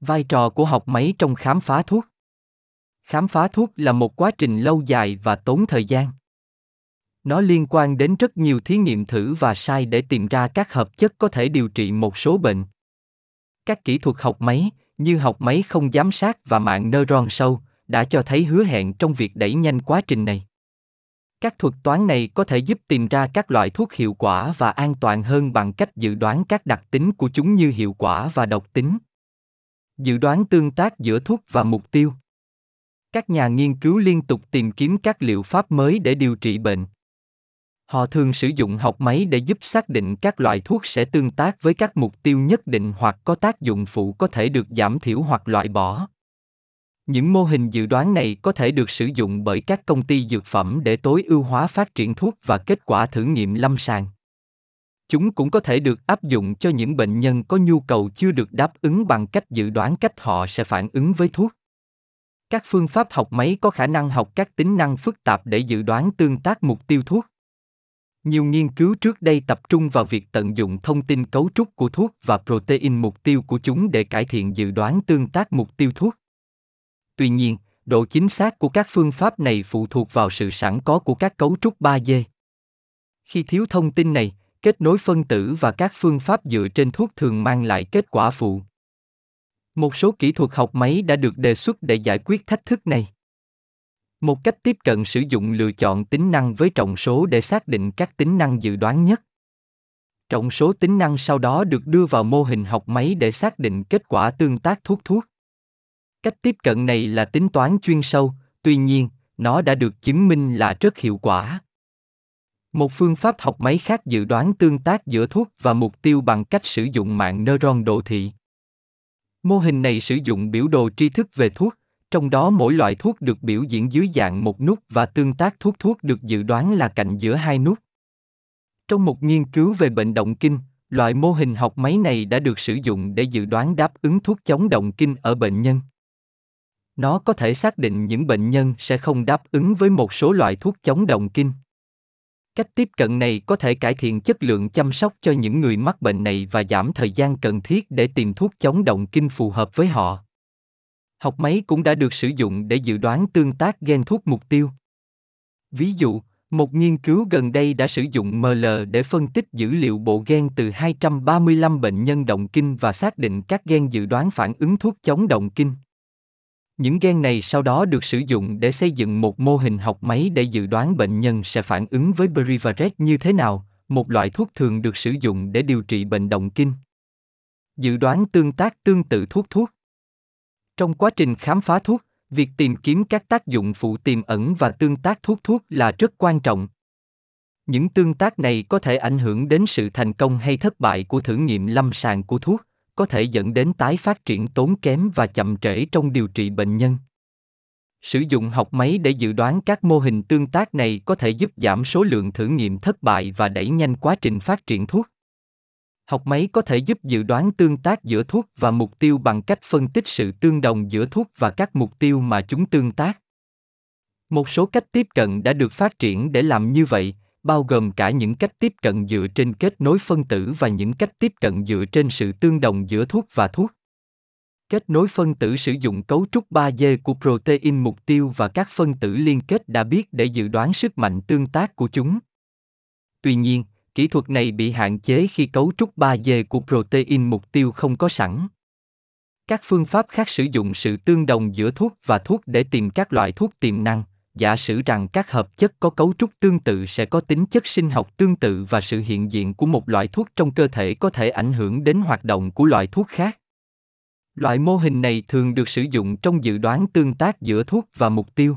Vai trò của học máy trong khám phá thuốc Khám phá thuốc là một quá trình lâu dài và tốn thời gian. Nó liên quan đến rất nhiều thí nghiệm thử và sai để tìm ra các hợp chất có thể điều trị một số bệnh. Các kỹ thuật học máy, như học máy không giám sát và mạng neuron sâu, đã cho thấy hứa hẹn trong việc đẩy nhanh quá trình này. Các thuật toán này có thể giúp tìm ra các loại thuốc hiệu quả và an toàn hơn bằng cách dự đoán các đặc tính của chúng như hiệu quả và độc tính. Dự đoán tương tác giữa thuốc và mục tiêu. Các nhà nghiên cứu liên tục tìm kiếm các liệu pháp mới để điều trị bệnh. Họ thường sử dụng học máy để giúp xác định các loại thuốc sẽ tương tác với các mục tiêu nhất định hoặc có tác dụng phụ có thể được giảm thiểu hoặc loại bỏ. Những mô hình dự đoán này có thể được sử dụng bởi các công ty dược phẩm để tối ưu hóa phát triển thuốc và kết quả thử nghiệm lâm sàng. Chúng cũng có thể được áp dụng cho những bệnh nhân có nhu cầu chưa được đáp ứng bằng cách dự đoán cách họ sẽ phản ứng với thuốc. Các phương pháp học máy có khả năng học các tính năng phức tạp để dự đoán tương tác mục tiêu thuốc. Nhiều nghiên cứu trước đây tập trung vào việc tận dụng thông tin cấu trúc của thuốc và protein mục tiêu của chúng để cải thiện dự đoán tương tác mục tiêu thuốc. Tuy nhiên, độ chính xác của các phương pháp này phụ thuộc vào sự sẵn có của các cấu trúc 3D. Khi thiếu thông tin này, kết nối phân tử và các phương pháp dựa trên thuốc thường mang lại kết quả phụ. Một số kỹ thuật học máy đã được đề xuất để giải quyết thách thức này. Một cách tiếp cận sử dụng lựa chọn tính năng với trọng số để xác định các tính năng dự đoán nhất. Trọng số tính năng sau đó được đưa vào mô hình học máy để xác định kết quả tương tác thuốc thuốc. Cách tiếp cận này là tính toán chuyên sâu, tuy nhiên, nó đã được chứng minh là rất hiệu quả. Một phương pháp học máy khác dự đoán tương tác giữa thuốc và mục tiêu bằng cách sử dụng mạng neuron đồ thị. Mô hình này sử dụng biểu đồ tri thức về thuốc, trong đó mỗi loại thuốc được biểu diễn dưới dạng một nút và tương tác thuốc thuốc được dự đoán là cạnh giữa hai nút. Trong một nghiên cứu về bệnh động kinh, loại mô hình học máy này đã được sử dụng để dự đoán đáp ứng thuốc chống động kinh ở bệnh nhân. Nó có thể xác định những bệnh nhân sẽ không đáp ứng với một số loại thuốc chống động kinh. Cách tiếp cận này có thể cải thiện chất lượng chăm sóc cho những người mắc bệnh này và giảm thời gian cần thiết để tìm thuốc chống động kinh phù hợp với họ. Học máy cũng đã được sử dụng để dự đoán tương tác gen thuốc mục tiêu. Ví dụ, một nghiên cứu gần đây đã sử dụng ML để phân tích dữ liệu bộ gen từ 235 bệnh nhân động kinh và xác định các gen dự đoán phản ứng thuốc chống động kinh. Những gen này sau đó được sử dụng để xây dựng một mô hình học máy để dự đoán bệnh nhân sẽ phản ứng với Brivaret như thế nào, một loại thuốc thường được sử dụng để điều trị bệnh động kinh. Dự đoán tương tác tương tự thuốc thuốc. Trong quá trình khám phá thuốc, việc tìm kiếm các tác dụng phụ tiềm ẩn và tương tác thuốc thuốc là rất quan trọng. Những tương tác này có thể ảnh hưởng đến sự thành công hay thất bại của thử nghiệm lâm sàng của thuốc có thể dẫn đến tái phát triển tốn kém và chậm trễ trong điều trị bệnh nhân. Sử dụng học máy để dự đoán các mô hình tương tác này có thể giúp giảm số lượng thử nghiệm thất bại và đẩy nhanh quá trình phát triển thuốc. Học máy có thể giúp dự đoán tương tác giữa thuốc và mục tiêu bằng cách phân tích sự tương đồng giữa thuốc và các mục tiêu mà chúng tương tác. Một số cách tiếp cận đã được phát triển để làm như vậy, bao gồm cả những cách tiếp cận dựa trên kết nối phân tử và những cách tiếp cận dựa trên sự tương đồng giữa thuốc và thuốc. Kết nối phân tử sử dụng cấu trúc 3D của protein mục tiêu và các phân tử liên kết đã biết để dự đoán sức mạnh tương tác của chúng. Tuy nhiên, kỹ thuật này bị hạn chế khi cấu trúc 3D của protein mục tiêu không có sẵn. Các phương pháp khác sử dụng sự tương đồng giữa thuốc và thuốc để tìm các loại thuốc tiềm năng, giả sử rằng các hợp chất có cấu trúc tương tự sẽ có tính chất sinh học tương tự và sự hiện diện của một loại thuốc trong cơ thể có thể ảnh hưởng đến hoạt động của loại thuốc khác. Loại mô hình này thường được sử dụng trong dự đoán tương tác giữa thuốc và mục tiêu.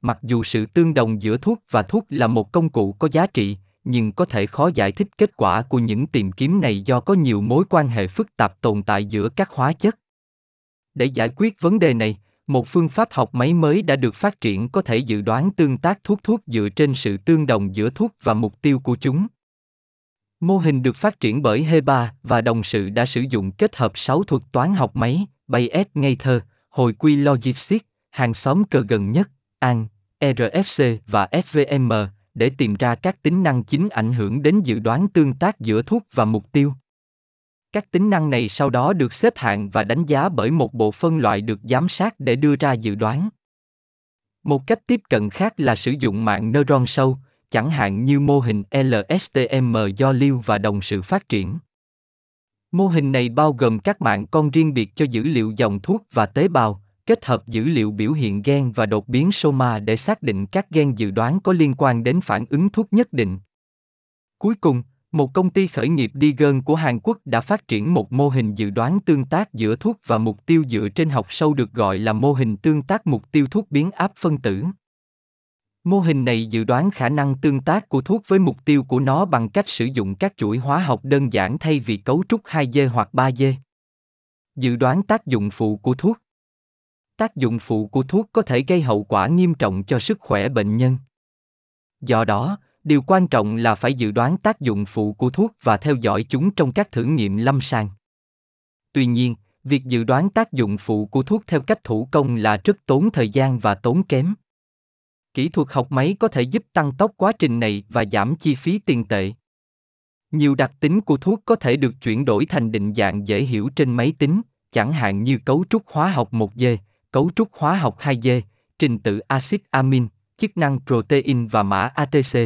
Mặc dù sự tương đồng giữa thuốc và thuốc là một công cụ có giá trị, nhưng có thể khó giải thích kết quả của những tìm kiếm này do có nhiều mối quan hệ phức tạp tồn tại giữa các hóa chất. Để giải quyết vấn đề này một phương pháp học máy mới đã được phát triển có thể dự đoán tương tác thuốc thuốc dựa trên sự tương đồng giữa thuốc và mục tiêu của chúng. Mô hình được phát triển bởi Heba và đồng sự đã sử dụng kết hợp 6 thuật toán học máy, Bayes ngây thơ, hồi quy logistics, hàng xóm cờ gần nhất, AN, RFC và SVM để tìm ra các tính năng chính ảnh hưởng đến dự đoán tương tác giữa thuốc và mục tiêu. Các tính năng này sau đó được xếp hạng và đánh giá bởi một bộ phân loại được giám sát để đưa ra dự đoán. Một cách tiếp cận khác là sử dụng mạng neuron sâu, chẳng hạn như mô hình LSTM do Lưu và đồng sự phát triển. Mô hình này bao gồm các mạng con riêng biệt cho dữ liệu dòng thuốc và tế bào, kết hợp dữ liệu biểu hiện gen và đột biến soma để xác định các gen dự đoán có liên quan đến phản ứng thuốc nhất định. Cuối cùng, một công ty khởi nghiệp Digen của Hàn Quốc đã phát triển một mô hình dự đoán tương tác giữa thuốc và mục tiêu dựa trên học sâu được gọi là mô hình tương tác mục tiêu thuốc biến áp phân tử. Mô hình này dự đoán khả năng tương tác của thuốc với mục tiêu của nó bằng cách sử dụng các chuỗi hóa học đơn giản thay vì cấu trúc 2D hoặc 3D. Dự đoán tác dụng phụ của thuốc Tác dụng phụ của thuốc có thể gây hậu quả nghiêm trọng cho sức khỏe bệnh nhân. Do đó, điều quan trọng là phải dự đoán tác dụng phụ của thuốc và theo dõi chúng trong các thử nghiệm lâm sàng. Tuy nhiên, việc dự đoán tác dụng phụ của thuốc theo cách thủ công là rất tốn thời gian và tốn kém. Kỹ thuật học máy có thể giúp tăng tốc quá trình này và giảm chi phí tiền tệ. Nhiều đặc tính của thuốc có thể được chuyển đổi thành định dạng dễ hiểu trên máy tính, chẳng hạn như cấu trúc hóa học 1D, cấu trúc hóa học 2D, trình tự axit amin, chức năng protein và mã ATC.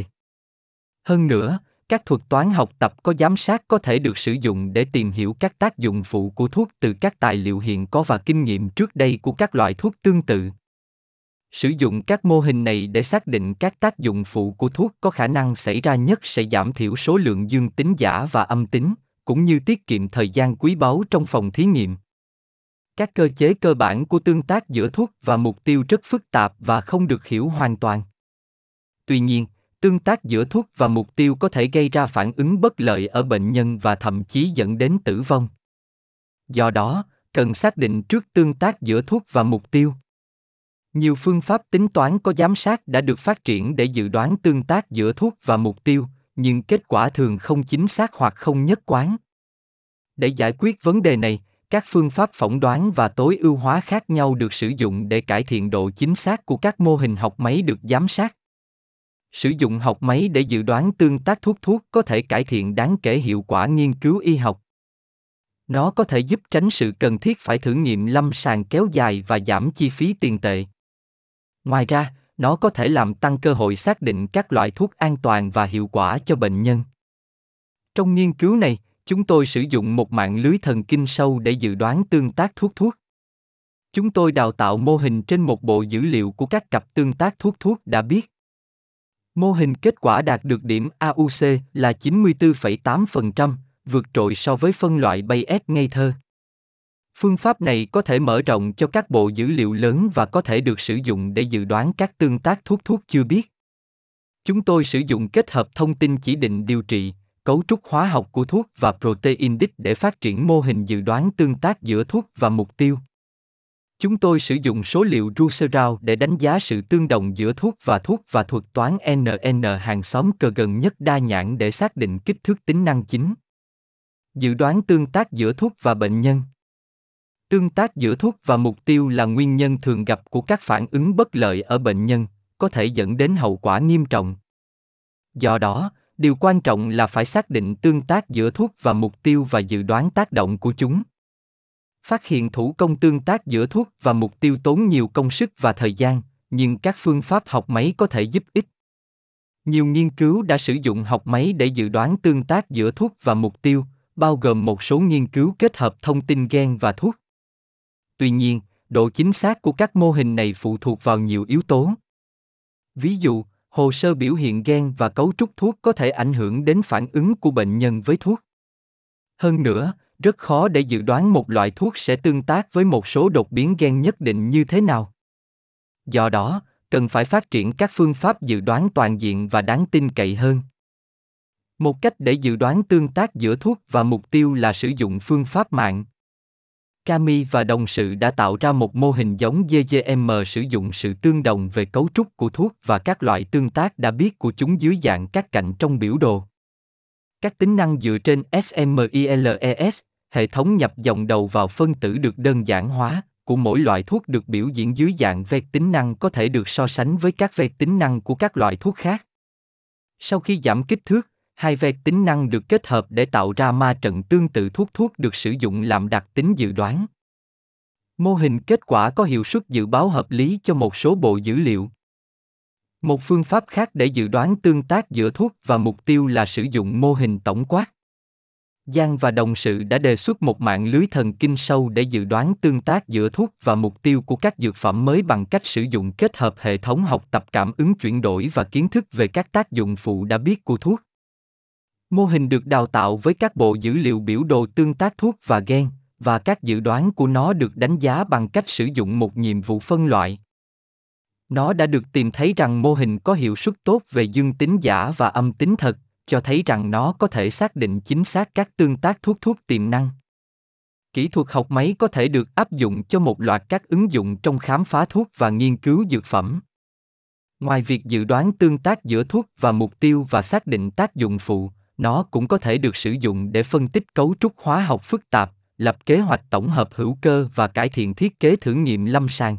Hơn nữa, các thuật toán học tập có giám sát có thể được sử dụng để tìm hiểu các tác dụng phụ của thuốc từ các tài liệu hiện có và kinh nghiệm trước đây của các loại thuốc tương tự. Sử dụng các mô hình này để xác định các tác dụng phụ của thuốc có khả năng xảy ra nhất sẽ giảm thiểu số lượng dương tính giả và âm tính, cũng như tiết kiệm thời gian quý báu trong phòng thí nghiệm. Các cơ chế cơ bản của tương tác giữa thuốc và mục tiêu rất phức tạp và không được hiểu hoàn toàn. Tuy nhiên, tương tác giữa thuốc và mục tiêu có thể gây ra phản ứng bất lợi ở bệnh nhân và thậm chí dẫn đến tử vong. Do đó, cần xác định trước tương tác giữa thuốc và mục tiêu. Nhiều phương pháp tính toán có giám sát đã được phát triển để dự đoán tương tác giữa thuốc và mục tiêu, nhưng kết quả thường không chính xác hoặc không nhất quán. Để giải quyết vấn đề này, các phương pháp phỏng đoán và tối ưu hóa khác nhau được sử dụng để cải thiện độ chính xác của các mô hình học máy được giám sát. Sử dụng học máy để dự đoán tương tác thuốc thuốc có thể cải thiện đáng kể hiệu quả nghiên cứu y học. Nó có thể giúp tránh sự cần thiết phải thử nghiệm lâm sàng kéo dài và giảm chi phí tiền tệ. Ngoài ra, nó có thể làm tăng cơ hội xác định các loại thuốc an toàn và hiệu quả cho bệnh nhân. Trong nghiên cứu này, chúng tôi sử dụng một mạng lưới thần kinh sâu để dự đoán tương tác thuốc thuốc. Chúng tôi đào tạo mô hình trên một bộ dữ liệu của các cặp tương tác thuốc thuốc đã biết. Mô hình kết quả đạt được điểm AUC là 94,8%, vượt trội so với phân loại Bayes ngây thơ. Phương pháp này có thể mở rộng cho các bộ dữ liệu lớn và có thể được sử dụng để dự đoán các tương tác thuốc thuốc chưa biết. Chúng tôi sử dụng kết hợp thông tin chỉ định điều trị, cấu trúc hóa học của thuốc và protein đích để phát triển mô hình dự đoán tương tác giữa thuốc và mục tiêu. Chúng tôi sử dụng số liệu Ruserow để đánh giá sự tương đồng giữa thuốc và thuốc và thuật toán NN hàng xóm cờ gần nhất đa nhãn để xác định kích thước tính năng chính. Dự đoán tương tác giữa thuốc và bệnh nhân. Tương tác giữa thuốc và mục tiêu là nguyên nhân thường gặp của các phản ứng bất lợi ở bệnh nhân, có thể dẫn đến hậu quả nghiêm trọng. Do đó, điều quan trọng là phải xác định tương tác giữa thuốc và mục tiêu và dự đoán tác động của chúng. Phát hiện thủ công tương tác giữa thuốc và mục tiêu tốn nhiều công sức và thời gian, nhưng các phương pháp học máy có thể giúp ích. Nhiều nghiên cứu đã sử dụng học máy để dự đoán tương tác giữa thuốc và mục tiêu, bao gồm một số nghiên cứu kết hợp thông tin gen và thuốc. Tuy nhiên, độ chính xác của các mô hình này phụ thuộc vào nhiều yếu tố. Ví dụ, hồ sơ biểu hiện gen và cấu trúc thuốc có thể ảnh hưởng đến phản ứng của bệnh nhân với thuốc. Hơn nữa, rất khó để dự đoán một loại thuốc sẽ tương tác với một số đột biến gen nhất định như thế nào. Do đó, cần phải phát triển các phương pháp dự đoán toàn diện và đáng tin cậy hơn. Một cách để dự đoán tương tác giữa thuốc và mục tiêu là sử dụng phương pháp mạng. Kami và đồng sự đã tạo ra một mô hình giống GGM sử dụng sự tương đồng về cấu trúc của thuốc và các loại tương tác đã biết của chúng dưới dạng các cạnh trong biểu đồ. Các tính năng dựa trên SMILES, hệ thống nhập dòng đầu vào phân tử được đơn giản hóa, của mỗi loại thuốc được biểu diễn dưới dạng vẹt tính năng có thể được so sánh với các vẹt tính năng của các loại thuốc khác. Sau khi giảm kích thước, Hai vẹt tính năng được kết hợp để tạo ra ma trận tương tự thuốc thuốc được sử dụng làm đặc tính dự đoán. Mô hình kết quả có hiệu suất dự báo hợp lý cho một số bộ dữ liệu. Một phương pháp khác để dự đoán tương tác giữa thuốc và mục tiêu là sử dụng mô hình tổng quát. Giang và đồng sự đã đề xuất một mạng lưới thần kinh sâu để dự đoán tương tác giữa thuốc và mục tiêu của các dược phẩm mới bằng cách sử dụng kết hợp hệ thống học tập cảm ứng chuyển đổi và kiến thức về các tác dụng phụ đã biết của thuốc. Mô hình được đào tạo với các bộ dữ liệu biểu đồ tương tác thuốc và gen, và các dự đoán của nó được đánh giá bằng cách sử dụng một nhiệm vụ phân loại. Nó đã được tìm thấy rằng mô hình có hiệu suất tốt về dương tính giả và âm tính thật, cho thấy rằng nó có thể xác định chính xác các tương tác thuốc thuốc tiềm năng. Kỹ thuật học máy có thể được áp dụng cho một loạt các ứng dụng trong khám phá thuốc và nghiên cứu dược phẩm. Ngoài việc dự đoán tương tác giữa thuốc và mục tiêu và xác định tác dụng phụ, nó cũng có thể được sử dụng để phân tích cấu trúc hóa học phức tạp, lập kế hoạch tổng hợp hữu cơ và cải thiện thiết kế thử nghiệm lâm sàng.